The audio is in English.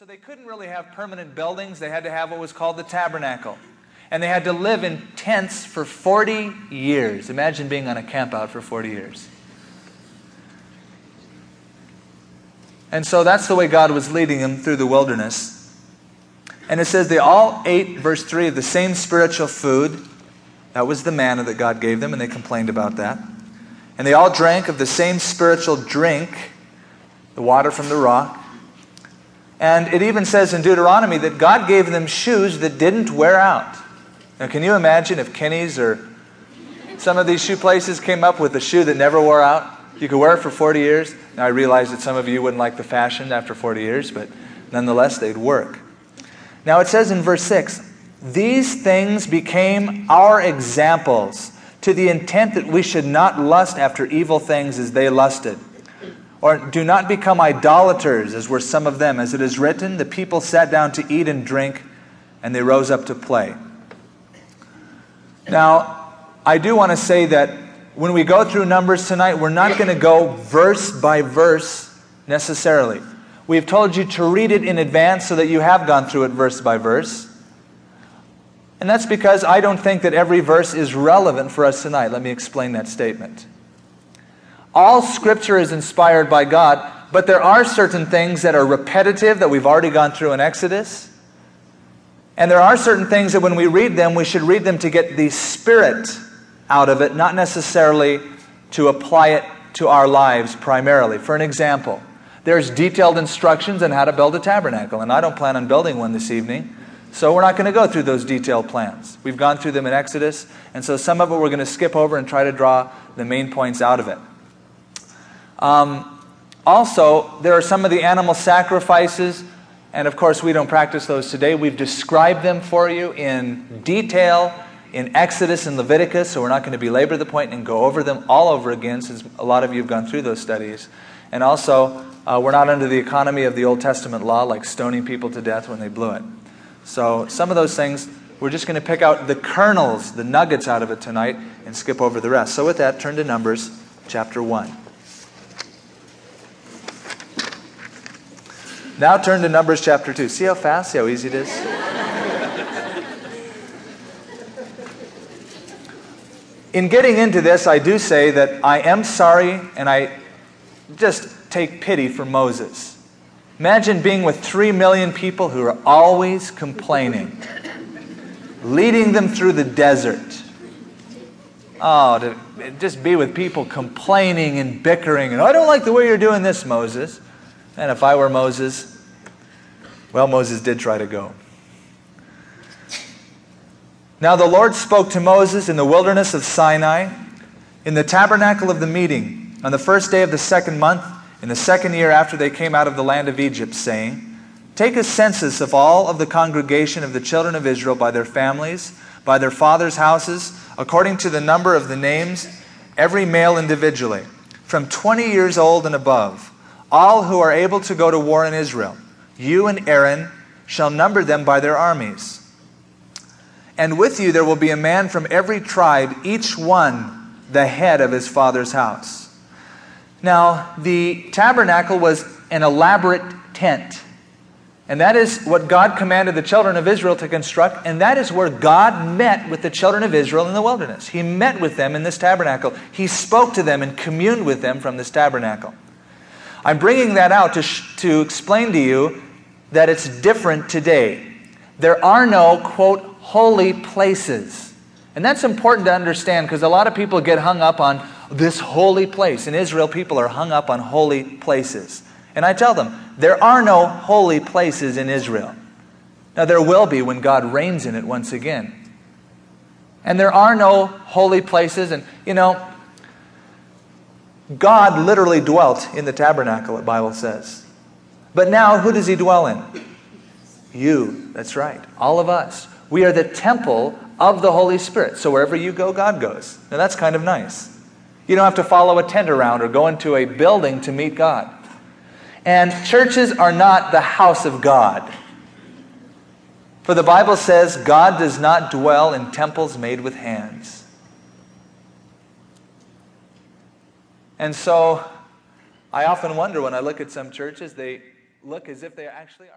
So they couldn't really have permanent buildings. They had to have what was called the tabernacle. And they had to live in tents for 40 years. Imagine being on a campout for 40 years. And so that's the way God was leading them through the wilderness. And it says they all ate, verse 3, of the same spiritual food. That was the manna that God gave them, and they complained about that. And they all drank of the same spiritual drink, the water from the rock. And it even says in Deuteronomy that God gave them shoes that didn't wear out. Now, can you imagine if Kinney's or some of these shoe places came up with a shoe that never wore out? You could wear it for 40 years. Now, I realize that some of you wouldn't like the fashion after 40 years, but nonetheless, they'd work. Now, it says in verse 6 These things became our examples to the intent that we should not lust after evil things as they lusted. Or do not become idolaters, as were some of them. As it is written, the people sat down to eat and drink, and they rose up to play. Now, I do want to say that when we go through Numbers tonight, we're not going to go verse by verse necessarily. We've told you to read it in advance so that you have gone through it verse by verse. And that's because I don't think that every verse is relevant for us tonight. Let me explain that statement. All scripture is inspired by God, but there are certain things that are repetitive that we've already gone through in Exodus. And there are certain things that when we read them, we should read them to get the spirit out of it, not necessarily to apply it to our lives primarily. For an example, there's detailed instructions on how to build a tabernacle, and I don't plan on building one this evening. So we're not going to go through those detailed plans. We've gone through them in Exodus, and so some of it we're going to skip over and try to draw the main points out of it. Um, also, there are some of the animal sacrifices, and of course, we don't practice those today. We've described them for you in detail in Exodus and Leviticus, so we're not going to belabor the point and go over them all over again, since a lot of you have gone through those studies. And also, uh, we're not under the economy of the Old Testament law, like stoning people to death when they blew it. So, some of those things, we're just going to pick out the kernels, the nuggets out of it tonight, and skip over the rest. So, with that, turn to Numbers chapter 1. Now turn to Numbers chapter 2. See how fast, see how easy it is? In getting into this, I do say that I am sorry and I just take pity for Moses. Imagine being with three million people who are always complaining, leading them through the desert. Oh, to just be with people complaining and bickering, and I don't like the way you're doing this, Moses. And if I were Moses, well, Moses did try to go. Now the Lord spoke to Moses in the wilderness of Sinai, in the tabernacle of the meeting, on the first day of the second month, in the second year after they came out of the land of Egypt, saying, Take a census of all of the congregation of the children of Israel by their families, by their fathers' houses, according to the number of the names, every male individually, from 20 years old and above all who are able to go to war in Israel. You and Aaron shall number them by their armies. And with you there will be a man from every tribe, each one the head of his father's house. Now, the tabernacle was an elaborate tent. And that is what God commanded the children of Israel to construct, and that is where God met with the children of Israel in the wilderness. He met with them in this tabernacle. He spoke to them and communed with them from this tabernacle. I'm bringing that out to, sh- to explain to you that it's different today. There are no, quote, holy places. And that's important to understand because a lot of people get hung up on this holy place. In Israel, people are hung up on holy places. And I tell them, there are no holy places in Israel. Now, there will be when God reigns in it once again. And there are no holy places. And, you know, God literally dwelt in the tabernacle, the Bible says. But now, who does he dwell in? You. That's right. All of us. We are the temple of the Holy Spirit. So wherever you go, God goes. Now that's kind of nice. You don't have to follow a tent around or go into a building to meet God. And churches are not the house of God. For the Bible says God does not dwell in temples made with hands. And so I often wonder when I look at some churches, they look as if they actually are.